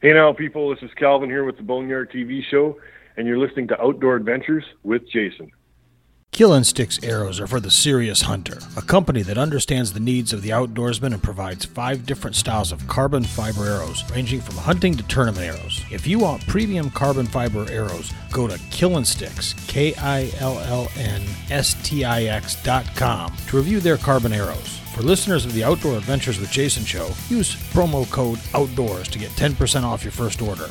Hey now, people, this is Calvin here with the Boneyard TV show, and you're listening to Outdoor Adventures with Jason. Kill Sticks arrows are for the serious hunter, a company that understands the needs of the outdoorsman and provides five different styles of carbon fiber arrows, ranging from hunting to tournament arrows. If you want premium carbon fiber arrows, go to Sticks, K I L L N S T I X dot com to review their carbon arrows. For listeners of the Outdoor Adventures with Jason show, use promo code OUTDOORS to get 10% off your first order.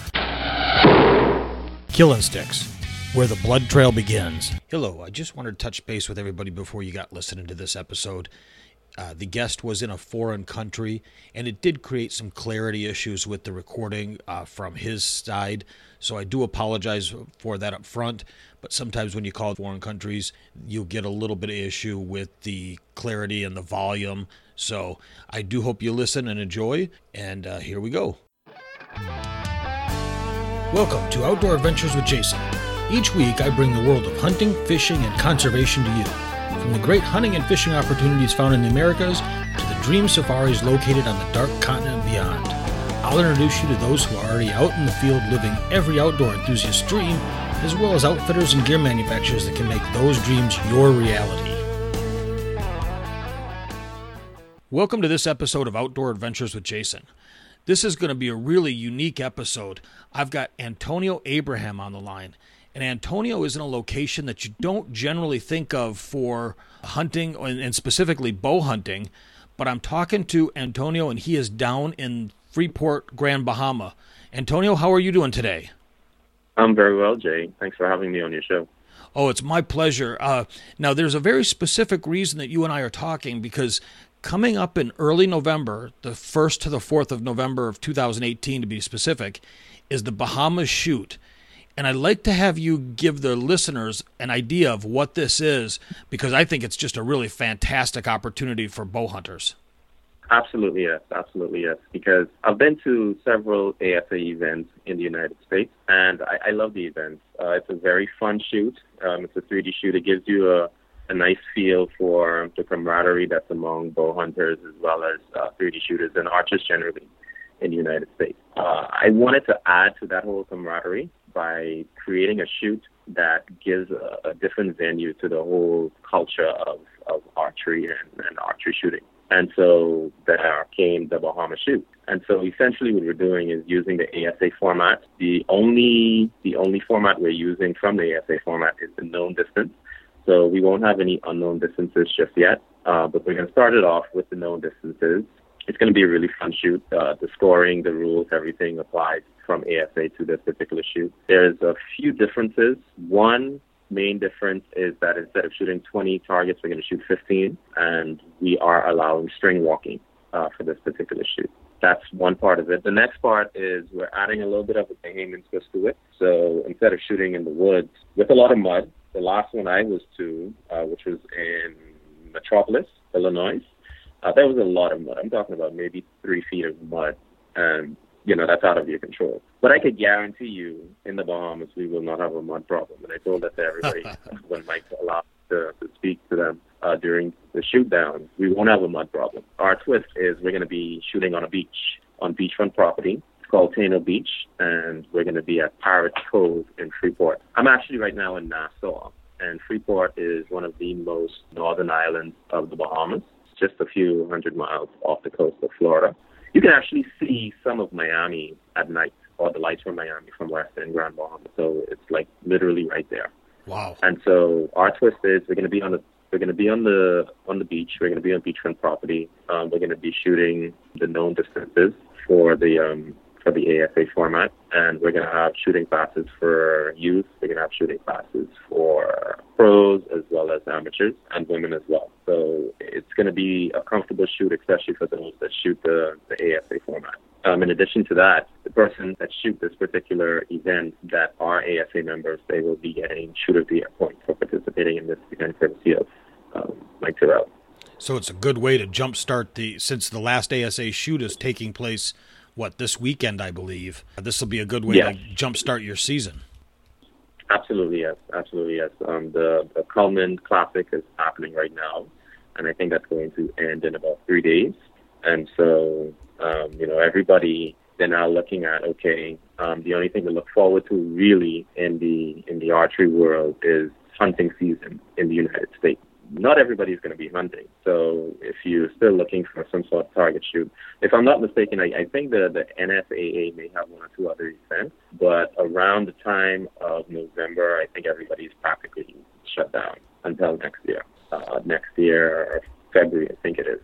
Killing Sticks, where the blood trail begins. Hello, I just wanted to touch base with everybody before you got listening to this episode. Uh, the guest was in a foreign country, and it did create some clarity issues with the recording uh, from his side. So I do apologize for that up front. But sometimes when you call foreign countries, you'll get a little bit of issue with the clarity and the volume. So I do hope you listen and enjoy. And uh, here we go. Welcome to Outdoor Adventures with Jason. Each week, I bring the world of hunting, fishing, and conservation to you. From the great hunting and fishing opportunities found in the Americas to the dream safaris located on the dark continent beyond. I'll introduce you to those who are already out in the field living every outdoor enthusiast's dream, as well as outfitters and gear manufacturers that can make those dreams your reality. Welcome to this episode of Outdoor Adventures with Jason. This is going to be a really unique episode. I've got Antonio Abraham on the line. And Antonio is in a location that you don't generally think of for hunting and specifically bow hunting. But I'm talking to Antonio, and he is down in Freeport, Grand Bahama. Antonio, how are you doing today? I'm very well, Jay. Thanks for having me on your show. Oh, it's my pleasure. Uh, now, there's a very specific reason that you and I are talking because coming up in early November, the 1st to the 4th of November of 2018 to be specific, is the Bahamas Shoot. And I'd like to have you give the listeners an idea of what this is because I think it's just a really fantastic opportunity for bow hunters. Absolutely, yes. Absolutely, yes. Because I've been to several ASA events in the United States, and I, I love the events. Uh, it's a very fun shoot. Um, it's a 3D shoot. It gives you a, a nice feel for the camaraderie that's among bow hunters as well as uh, 3D shooters and archers generally in the United States. Uh, I wanted to add to that whole camaraderie by creating a shoot that gives a, a different venue to the whole culture of, of archery and, and archery shooting. And so there came the Bahama shoot. And so essentially what we're doing is using the ASA format. The only the only format we're using from the ASA format is the known distance. So we won't have any unknown distances just yet. Uh, but we're going to start it off with the known distances. It's going to be a really fun shoot. Uh, the scoring, the rules, everything applies from ASA to this particular shoot. There's a few differences. One main difference is that instead of shooting 20 targets, we're going to shoot 15, and we are allowing string walking uh, for this particular shoot. That's one part of it. The next part is we're adding a little bit of a Bahamian twist to it. So instead of shooting in the woods with a lot of mud, the last one I was to, uh, which was in Metropolis, Illinois, uh, there was a lot of mud. I'm talking about maybe three feet of mud. And you know, that's out of your control. But I could guarantee you, in the Bahamas, we will not have a mud problem. And I told that to everybody when Mike allowed to, to speak to them uh, during the shoot down. We won't have a mud problem. Our twist is we're going to be shooting on a beach, on beachfront property. It's called Taino Beach, and we're going to be at Pirate Cove in Freeport. I'm actually right now in Nassau, and Freeport is one of the most northern islands of the Bahamas, just a few hundred miles off the coast of Florida you can actually see some of Miami at night, or the lights from Miami from where I in Grand Bahama. So it's like literally right there. Wow. And so our twist is we're going to be on the we're going to be on the on the beach. We're going to be on beachfront property. Um, we're going to be shooting the known distances for the um, for the ASA format, and we're going to have shooting classes for youth. We're going to have shooting classes for pros as well as amateurs and women as well. So it's going to be a comfortable shoot, especially for those that shoot the, the ASA format. Um, in addition to that, the person that shoot this particular event that are ASA members, they will be getting shoot of the year points for participating in this event courtesy of um, Mike Tyrrell. So it's a good way to jumpstart the since the last ASA shoot is taking place what this weekend, I believe. This will be a good way yes. to jumpstart your season. Absolutely, yes. Absolutely, yes. Um, the, the Cullman Classic is happening right now, and I think that's going to end in about three days. And so, um, you know, everybody they're now looking at okay, um, the only thing to look forward to really in the in the archery world is hunting season in the United States. Not everybody's going to be hunting, so if you're still looking for some sort of target shoot, if I'm not mistaken, I, I think the the NFAA may have one or two other events, but around the time of November, I think everybody's practically shut down until next year. Uh, next year, February, I think it is.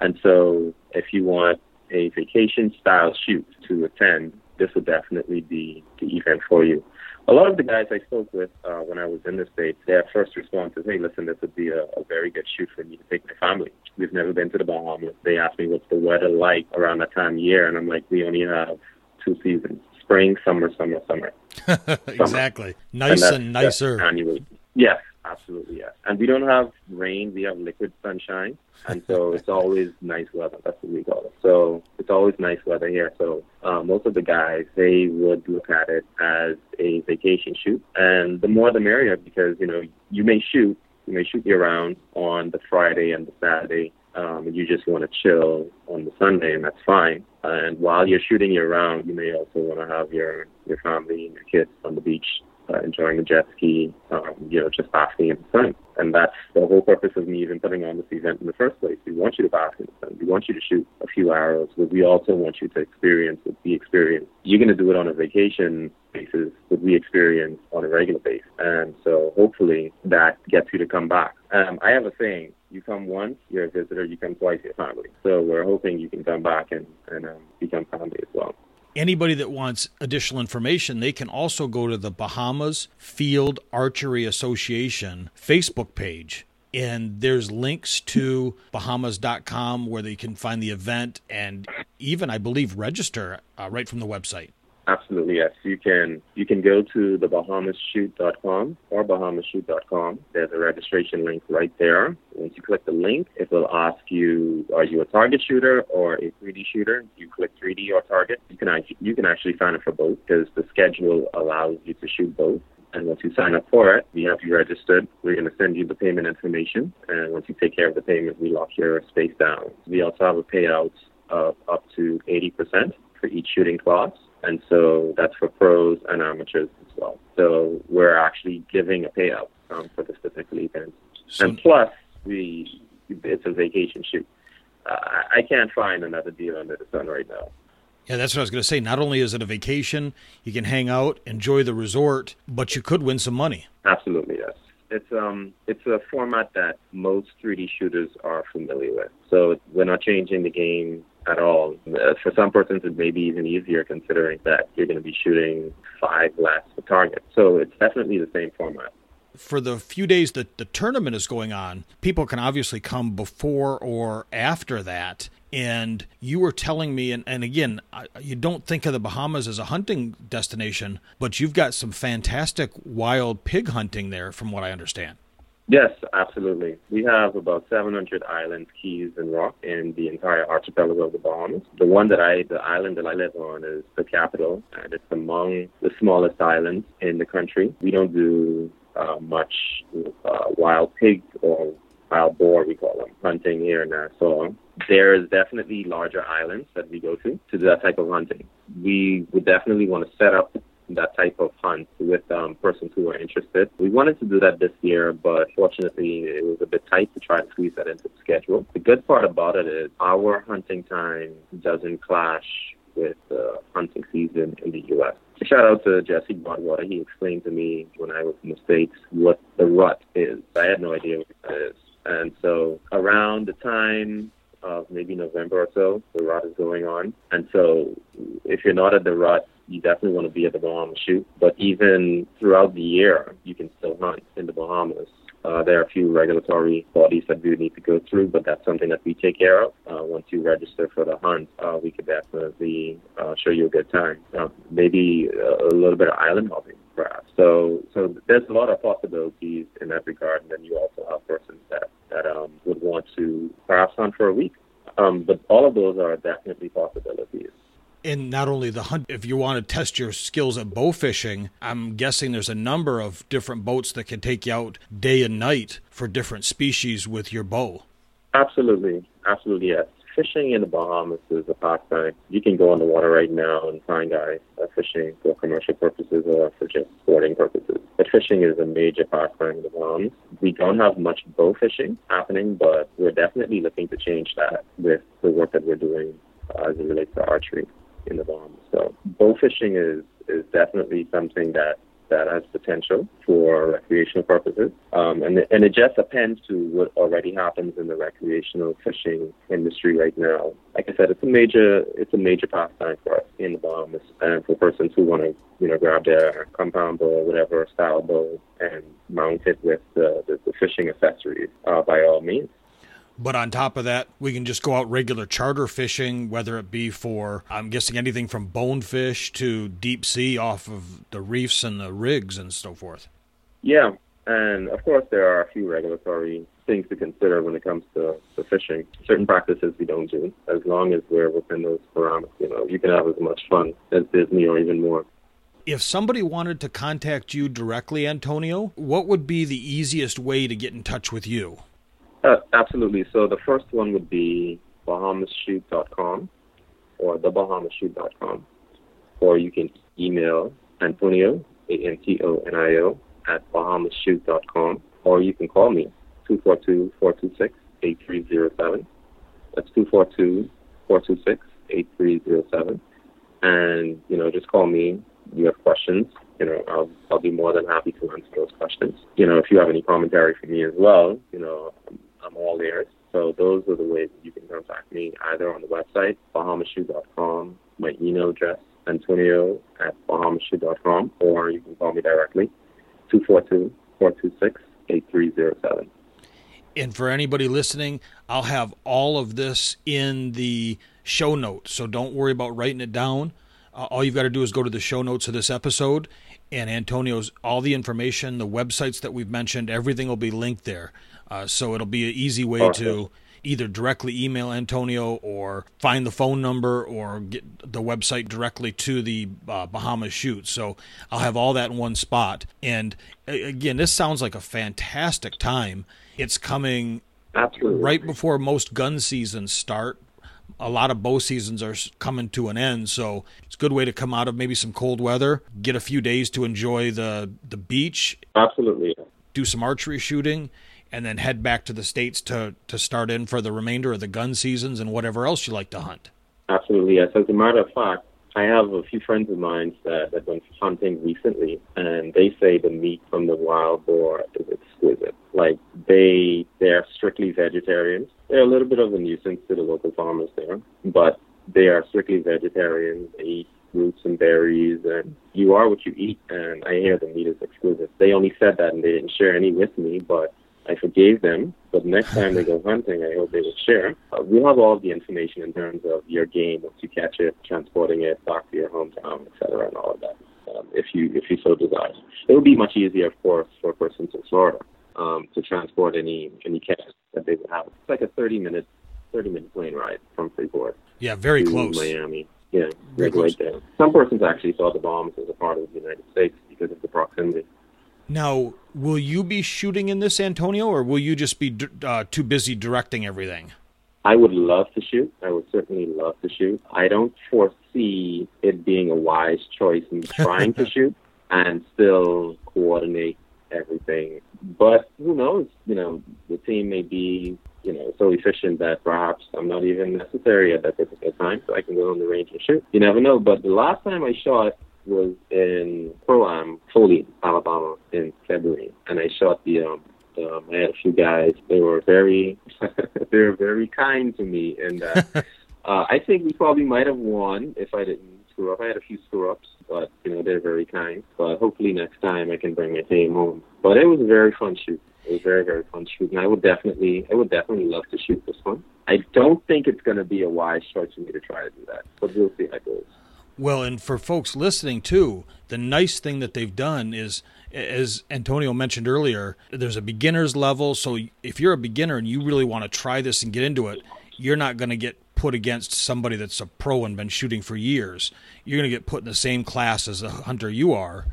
And so, if you want a vacation style shoot to attend, this would definitely be the event for you. A lot of the guys I spoke with uh, when I was in the States, their first response is, hey, listen, this would be a, a very good shoot for me to take my family. We've never been to the Bahamas. They asked me what's the weather like around that time of year, and I'm like, we only have two seasons spring, summer, summer, summer. exactly. Nice and, and nicer. Annually. Yes, absolutely, yes. And we don't have rain, we have liquid sunshine and so it's always nice weather. That's what we call it. So it's always nice weather here. So uh, most of the guys they would look at it as a vacation shoot, and the more the merrier because you know you may shoot, you may shoot year round on the Friday and the Saturday. Um, and you just want to chill on the Sunday, and that's fine. And while you're shooting year round, you may also want to have your your family and your kids on the beach uh, enjoying the jet ski, um, you know, just basking in the sun. And that's the whole purpose of me even putting on this event in the first place. We want you to bask in the sun. We want you to shoot a few arrows, but we also want you to experience the experience. You're going to do it on a vacation basis, but we experience on a regular basis. And so hopefully that gets you to come back. Um, I have a saying, you come once, you're a visitor. You come twice, you're family. So we're hoping you can come back and, and um, become family as well anybody that wants additional information, they can also go to the Bahamas Field Archery Association Facebook page. And there's links to Bahamas.com where they can find the event and even, I believe, register uh, right from the website. Absolutely, yes. You can you can go to the bahamasshoot.com or bahamasshoot.com. There's a registration link right there. Once you click the link, it will ask you, are you a target shooter or a 3D shooter? You click 3D or target. You can actually, you can actually sign up for both because the schedule allows you to shoot both. And once you sign up for it, we have you registered. We're going to send you the payment information. And once you take care of the payment, we lock your space down. We also have a payout of up to 80% for each shooting class. And so that's for pros and amateurs as well. So we're actually giving a payout um, for this particular event. So, and plus, we it's a vacation shoot. Uh, I can't find another deal under the sun right now. Yeah, that's what I was going to say. Not only is it a vacation, you can hang out, enjoy the resort, but you could win some money. Absolutely, yes. It's um it's a format that most 3D shooters are familiar with. So we're not changing the game at all. Uh, for some persons, it may be even easier considering that you're going to be shooting five less per target. So it's definitely the same format. For the few days that the tournament is going on, people can obviously come before or after that. And you were telling me, and, and again, you don't think of the Bahamas as a hunting destination, but you've got some fantastic wild pig hunting there, from what I understand. Yes, absolutely. We have about 700 islands, keys, and rock in the entire archipelago of the Bahamas. The one that I, the island that I live on is the capital, and it's among the smallest islands in the country. We don't do uh, much uh, wild pig or wild boar, we call them, hunting here in Nassau. There is definitely larger islands that we go to to do that type of hunting. We would definitely want to set up that type of hunt with um, persons who are interested. We wanted to do that this year, but fortunately it was a bit tight to try to squeeze that into the schedule. The good part about it is our hunting time doesn't clash with the hunting season in the U.S. Shout out to Jesse Broadwater. He explained to me when I was in the States what the rut is. I had no idea what that is. And so around the time of maybe November or so, the rut is going on. And so if you're not at the rut, you definitely want to be at the Bahamas shoot. But even throughout the year, you can still hunt in the Bahamas. Uh, there are a few regulatory bodies that we need to go through, but that's something that we take care of. Uh, once you register for the hunt, uh, we could definitely uh, show you a good time. Uh, maybe a, a little bit of island hopping, perhaps. So, so there's a lot of possibilities in that regard. And then you also have persons that that um, would want to perhaps hunt for a week. Um, but all of those are definitely possibilities. And not only the hunt if you want to test your skills at bow fishing i'm guessing there's a number of different boats that can take you out day and night for different species with your bow. Absolutely. Absolutely yes fishing in the Bahamas is a pastime. You can go on the water right now and find guys uh, fishing for commercial purposes or for just sporting purposes. But fishing is a major pastime in the Bahamas. We don't have much bow fishing happening, but we're definitely looking to change that with the work that we're doing uh, as it relates to archery in the Bahamas. So bow fishing is is definitely something that that has potential for recreational purposes. Um, and, and it just appends to what already happens in the recreational fishing industry right now. Like I said, it's a major it's a major pastime for us in the Bahamas, and for persons who want to you know grab their compound bow or whatever style bow and mount it with the, the, the fishing accessories, uh, by all means. But on top of that, we can just go out regular charter fishing, whether it be for, I'm guessing, anything from bonefish to deep sea off of the reefs and the rigs and so forth. Yeah, and of course, there are a few regulatory things to consider when it comes to, to fishing. Certain practices we don't do, as long as we're within those parameters. You know, you can have as much fun as Disney or even more. If somebody wanted to contact you directly, Antonio, what would be the easiest way to get in touch with you? Uh, absolutely. So the first one would be bahamasshoot.com or thebahamashoot.com. Or you can email Antonio, A-N-T-O-N-I-O, at bahamasshoot.com. Or you can call me, 242-426-8307. That's 242-426-8307. And, you know, just call me. You have questions, you know, I'll, I'll be more than happy to answer those questions. You know, if you have any commentary for me as well, you know, I'm all ears. So those are the ways that you can contact me either on the website, bahamasshoot.com, my email address, antonio at bahamasshoot.com, or you can call me directly, 242-426-8307. And for anybody listening, I'll have all of this in the show notes. So don't worry about writing it down. Uh, all you've got to do is go to the show notes of this episode, and Antonio's all the information, the websites that we've mentioned, everything will be linked there. Uh, so it'll be an easy way awesome. to either directly email Antonio or find the phone number or get the website directly to the uh, Bahamas shoot. So I'll have all that in one spot. And again, this sounds like a fantastic time. It's coming Absolutely. right before most gun seasons start. A lot of bow seasons are coming to an end, so it's a good way to come out of maybe some cold weather, get a few days to enjoy the the beach. Absolutely. Do some archery shooting and then head back to the states to to start in for the remainder of the gun seasons and whatever else you like to hunt. Absolutely, yes. As a matter of fact, I have a few friends of mine that, that went hunting recently, and they say the meat from the wild boar is exquisite. Like they, they're strictly vegetarians. They're a little bit of a nuisance to the local farmers there, but they are strictly vegetarians. They eat roots and berries, and you are what you eat. And I hear the meat is exquisite. They only said that, and they didn't share any with me, but I forgave them, but next time they go hunting, I hope they will share. Uh, we'll have all the information in terms of your game, once you catch it, transporting it back to your hometown, etc., and all of that. Um, if you if you so desire, it would be much easier, of course, for persons in Florida um, to transport any any catch that they would have. It's like a 30 minute 30 minute plane ride from Freeport. Yeah, very close. Miami. Yeah, very right there. Some persons actually saw the Bahamas as a part of the United States because of the proximity. Now, will you be shooting in this, Antonio, or will you just be uh, too busy directing everything? I would love to shoot. I would certainly love to shoot. I don't foresee it being a wise choice in trying to shoot and still coordinate everything. But who knows? You know, the team may be, you know, so efficient that perhaps I'm not even necessary at that particular time, so I can go on the range and shoot. You never know. But the last time I shot, was in Pro-Am, Foley, Alabama, in February, and I shot the. Um, um, I had a few guys. They were very, they were very kind to me, and uh, uh, I think we probably might have won if I didn't screw up. I had a few screw ups, but you know they're very kind. But hopefully next time I can bring my team home. But it was a very fun shoot. It was very very fun shoot, and I would definitely, I would definitely love to shoot this one. I don't think it's going to be a wise choice for me to try to do that, but we'll see how it goes. Well, and for folks listening too, the nice thing that they've done is, as Antonio mentioned earlier, there's a beginner's level. So if you're a beginner and you really want to try this and get into it, you're not going to get put against somebody that's a pro and been shooting for years. You're going to get put in the same class as the hunter you are.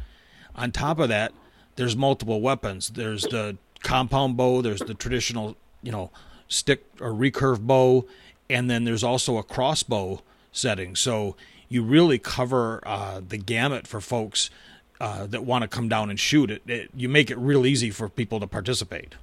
On top of that, there's multiple weapons. There's the compound bow, there's the traditional, you know, stick or recurve bow, and then there's also a crossbow setting. So you really cover uh, the gamut for folks uh, that want to come down and shoot. It, it, you make it real easy for people to participate.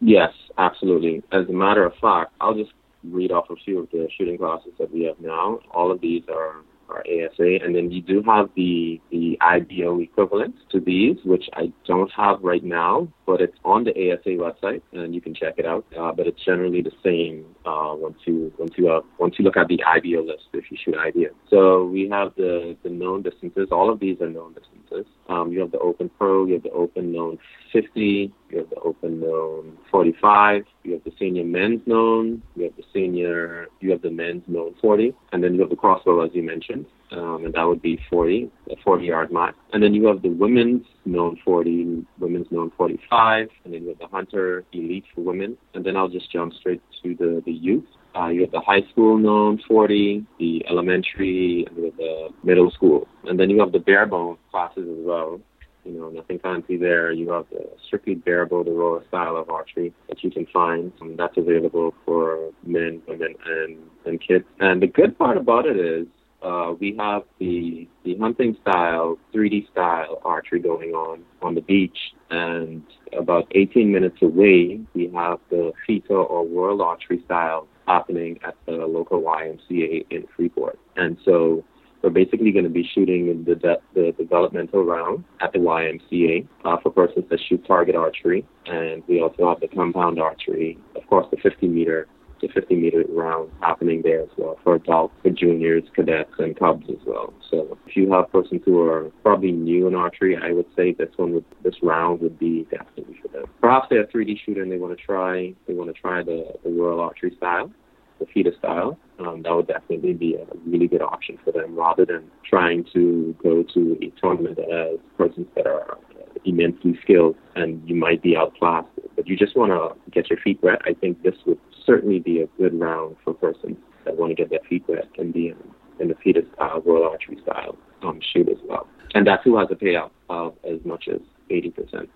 Yes, absolutely. As a matter of fact, I'll just read off a few of the shooting classes that we have now. All of these are or ASA, and then you do have the the IBO equivalent to these, which I don't have right now, but it's on the ASA website, and you can check it out. Uh, but it's generally the same uh, once you once you uh, once you look at the IBO list if you shoot IBO. So we have the the known distances. All of these are known distances. Um, you have the Open Pro, you have the Open Known 50, you have the Open Known 45, you have the Senior Men's Known, you have the Senior, you have the Men's Known 40, and then you have the Crossbow as you mentioned um, and that would be 40, a 40 yard mark. And then you have the women's known 40, women's known 45, and then you have the Hunter Elite for women. And then I'll just jump straight to the, the youth. Uh, you have the high school known 40, the elementary, and the middle school. And then you have the bare bone classes as well. You know, nothing fancy there. You have the strictly bare the raw style of archery that you can find. And that's available for men, women, and, and kids. And the good part about it is uh, we have the the hunting style, 3D style archery going on on the beach, and about 18 minutes away, we have the FITA or World Archery style happening at the local YMCA in Freeport. And so we're basically going to be shooting the, de- the developmental round at the YMCA uh, for persons that shoot target archery, and we also have the compound archery, of course, the 50 meter the 50 meter round happening there as well for adults, for juniors, cadets, and cubs as well. So if you have persons who are probably new in archery, I would say this one would, this round would be definitely for them. Perhaps they're a 3D shooter and they want to try, they want to try the, the Royal Archery style the FITA style, um, that would definitely be a really good option for them rather than trying to go to a tournament has persons that are immensely skilled and you might be outclassed, but you just want to get your feet wet. I think this would certainly be a good round for persons that want to get their feet wet and be in, in the FITA style, Royal Archery style um, shoot as well. And that too has a payout of as much as 80%.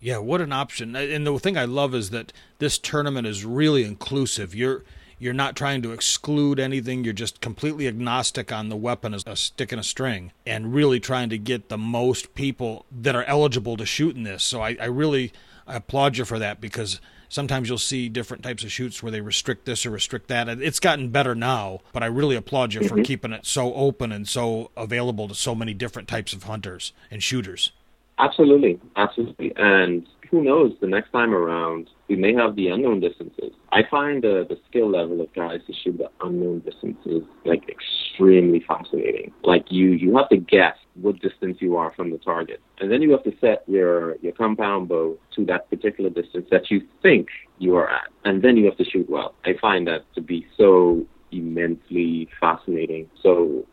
Yeah, what an option. And the thing I love is that this tournament is really inclusive. You're you're not trying to exclude anything. You're just completely agnostic on the weapon as a stick and a string, and really trying to get the most people that are eligible to shoot in this. So I, I really I applaud you for that because sometimes you'll see different types of shoots where they restrict this or restrict that. It's gotten better now, but I really applaud you mm-hmm. for keeping it so open and so available to so many different types of hunters and shooters. Absolutely, absolutely. And who knows, the next time around, we may have the unknown distances. I find uh, the skill level of guys to shoot the unknown distances like extremely fascinating. Like you, you have to guess what distance you are from the target, and then you have to set your your compound bow to that particular distance that you think you are at, and then you have to shoot well. I find that to be so immensely fascinating. So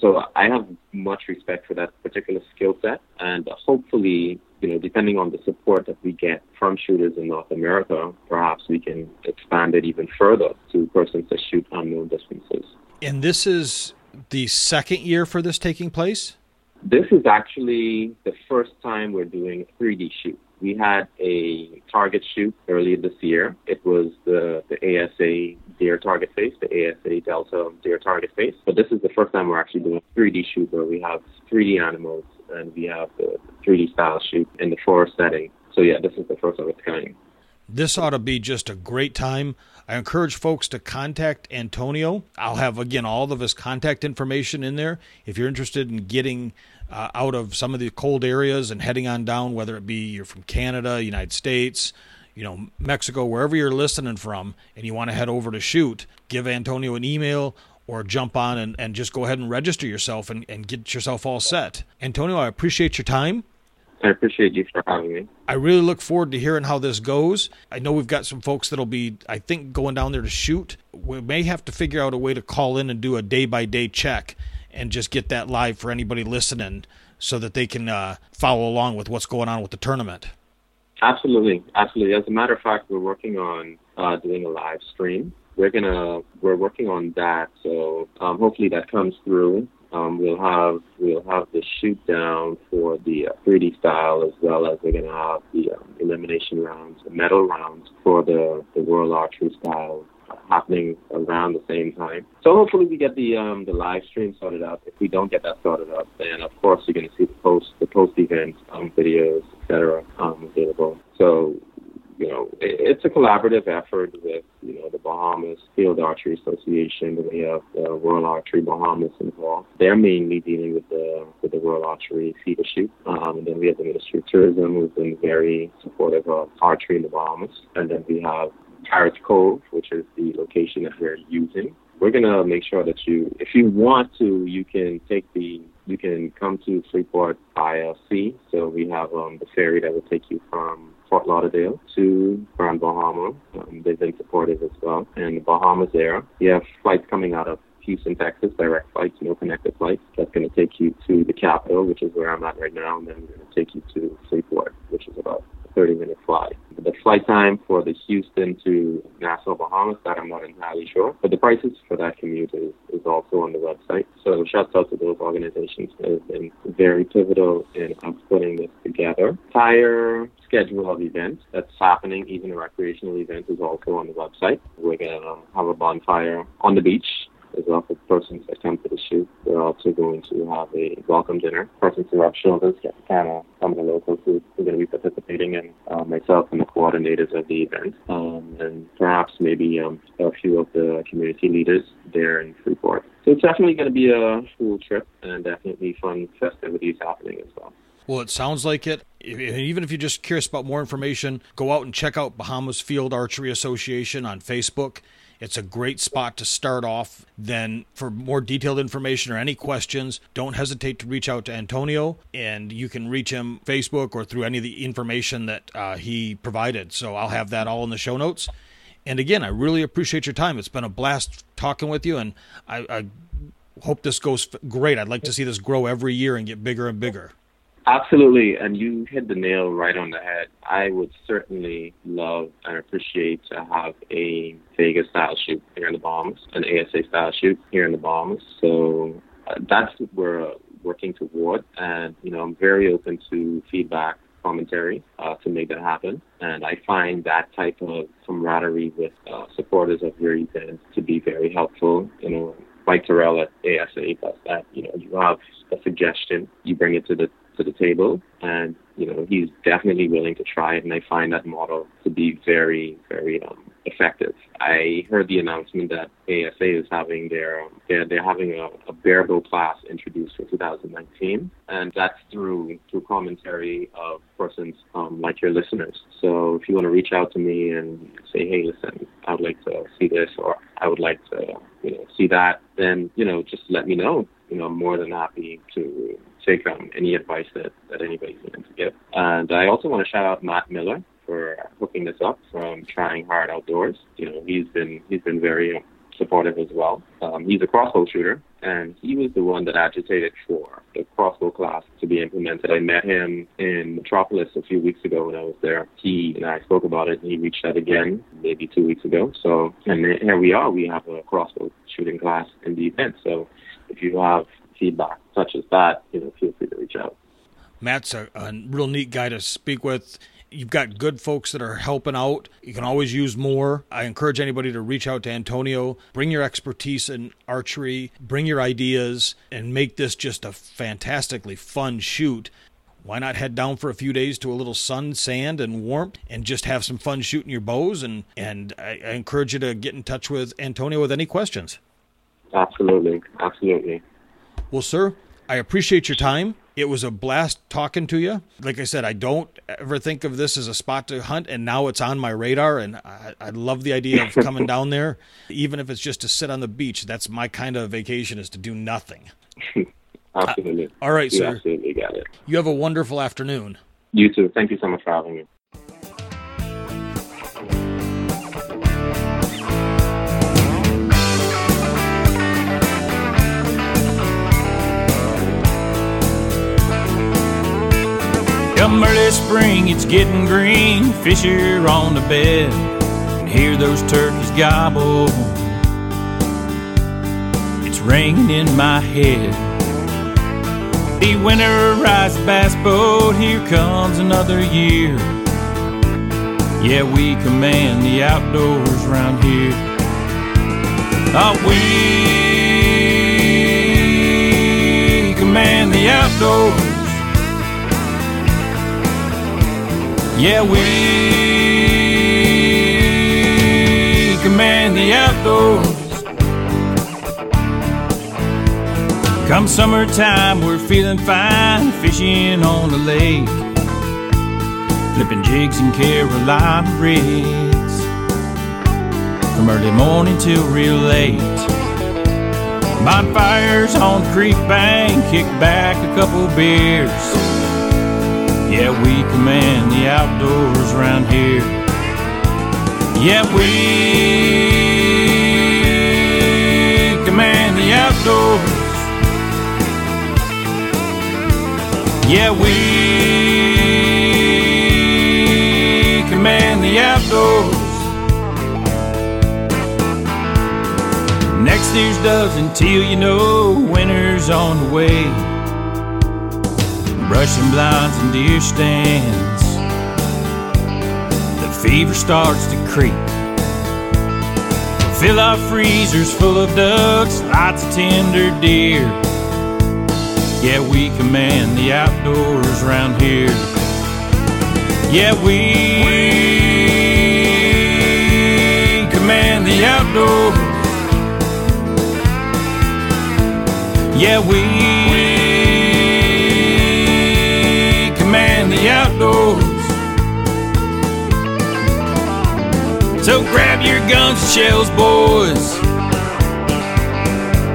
so I have much respect for that particular skill set, and hopefully, you know, depending on the support that we get from shooters in North America, perhaps we can expand it even further to persons that shoot unknown distances. And this is the second year for this taking place. This is actually the first time we're doing a 3D shoot. We had a target shoot earlier this year. It was the, the ASA deer target face, the ASA Delta deer target face. But this is the first time we're actually doing a 3D shoot where we have 3D animals and we have the 3D style shoot in the forest setting. So yeah, this is the first of its kind. This ought to be just a great time. I encourage folks to contact Antonio. I'll have, again, all of his contact information in there. If you're interested in getting uh, out of some of the cold areas and heading on down, whether it be you're from Canada, United States, you know, Mexico, wherever you're listening from, and you want to head over to shoot, give Antonio an email or jump on and, and just go ahead and register yourself and, and get yourself all set. Antonio, I appreciate your time. I appreciate you for having me. I really look forward to hearing how this goes. I know we've got some folks that'll be, I think, going down there to shoot. We may have to figure out a way to call in and do a day by day check and just get that live for anybody listening so that they can uh, follow along with what's going on with the tournament. Absolutely, absolutely. As a matter of fact, we're working on uh, doing a live stream. We're gonna we're working on that, so um, hopefully that comes through. Um, we'll have we'll have the shoot down for the uh, 3D style as well as we're gonna have the um, elimination rounds, the medal rounds for the the World Archery style happening around the same time. So hopefully we get the um, the live stream sorted out. If we don't get that sorted out, then of course you're to see the post the post event um, videos, etc. Um, available. So you know, it's a collaborative effort with, you know, the Bahamas Field Archery Association. We have the Royal Archery Bahamas involved. They're mainly dealing with the with the Royal Archery FITA shoot. Um, and then we have the Ministry of Tourism, who's been very supportive of archery in the Bahamas. And then we have Pirates Cove, which is the location that we're using. We're gonna make sure that you, if you want to, you can take the you can come to Freeport ILC. So we have um, the ferry that will take you from Fort Lauderdale to Grand Bahama. Um, they've been supportive as well. And the Bahamas there, you have flights coming out of Houston, Texas, direct flights, no connected flights. That's going to take you to the capital, which is where I'm at right now, and then going to take you to Freeport, which is about 30 minute flight. The flight time for the Houston to Nassau, Bahamas, that I'm not entirely sure. But the prices for that commute is, is also on the website. So shouts out to those organizations that have been very pivotal in us putting this together. Entire schedule of events that's happening, even a recreational event, is also on the website. We're going to um, have a bonfire on the beach as well for persons that come to the shoot. We're also going to have a welcome dinner. Persons who have shoulders, get kind of some of the locals who are going to be participating, and uh, myself and the coordinators of the event, um, and perhaps maybe um, a few of the community leaders there in Freeport. So it's definitely going to be a cool trip and definitely fun festivities happening as well. Well, it sounds like it. Even if you're just curious about more information, go out and check out Bahamas Field Archery Association on Facebook. It's a great spot to start off. Then, for more detailed information or any questions, don't hesitate to reach out to Antonio, and you can reach him Facebook or through any of the information that uh, he provided. So I'll have that all in the show notes. And again, I really appreciate your time. It's been a blast talking with you, and I, I hope this goes great. I'd like to see this grow every year and get bigger and bigger. Absolutely, and you hit the nail right on the head. I would certainly love and appreciate to have a Vegas style shoot here in the Bahamas, an ASA style shoot here in the Bahamas. So uh, that's what we're working toward, and you know I'm very open to feedback, commentary uh, to make that happen. And I find that type of camaraderie with uh, supporters of your event to be very helpful. You know, Mike Tyrrell at ASA does that. You know, you have a suggestion, you bring it to the to the table, and you know he's definitely willing to try it. And I find that model to be very, very um, effective. I heard the announcement that ASA is having their um, they're, they're having a, a bare bow class introduced for 2019, and that's through through commentary of persons um, like your listeners. So if you want to reach out to me and say, hey, listen, I would like to see this, or I would like to you know see that, then you know just let me know. You know, I'm more than happy to take um, any advice that, that anybody's willing to give. And I also want to shout out Matt Miller for hooking this up from Trying Hard Outdoors. You know, he's been he's been very supportive as well. Um, he's a crossbow shooter, and he was the one that agitated for the crossbow class to be implemented. I met him in Metropolis a few weeks ago when I was there. He and I spoke about it, and he reached out again maybe two weeks ago. So, and here we are. We have a crossbow shooting class in the event. So, if you have feedback such as that, you know, feel free to reach out. Matt's a, a real neat guy to speak with. You've got good folks that are helping out. You can always use more. I encourage anybody to reach out to Antonio. Bring your expertise in archery, bring your ideas, and make this just a fantastically fun shoot. Why not head down for a few days to a little sun, sand, and warmth and just have some fun shooting your bows? And, and I, I encourage you to get in touch with Antonio with any questions. Absolutely. Absolutely. Well, sir, I appreciate your time. It was a blast talking to you. Like I said, I don't ever think of this as a spot to hunt, and now it's on my radar. And I, I love the idea of coming down there, even if it's just to sit on the beach. That's my kind of vacation is to do nothing. absolutely. Uh, all right, you sir. Absolutely got it. You have a wonderful afternoon. You too. Thank you so much for having me. Early spring, it's getting green. Fish are on the bed. And hear those turkeys gobble. It's ringing in my head. The winterized bass boat, here comes another year. Yeah, we command the outdoors round here. Oh, we command the outdoors. Yeah, we command the outdoors. Come summertime, we're feeling fine, fishing on the lake, flipping jigs in Carolina rigs, from early morning till real late. Bonfires on the creek bank, kick back a couple beers. Yeah, we command the outdoors around here. Yeah, we command the outdoors. Yeah, we command the outdoors. Next year's doves until you know winter's on the way. Brushing blinds and deer stands. The fever starts to creep. Fill our freezers full of ducks, lots of tender deer. Yeah, we command the outdoors around here. Yeah, we command the outdoors. Yeah, we the outdoors. So grab your guns and shells, boys.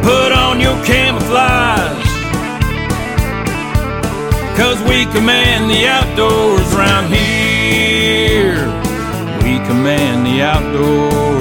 Put on your camouflage. Cause we command the outdoors round here. We command the outdoors.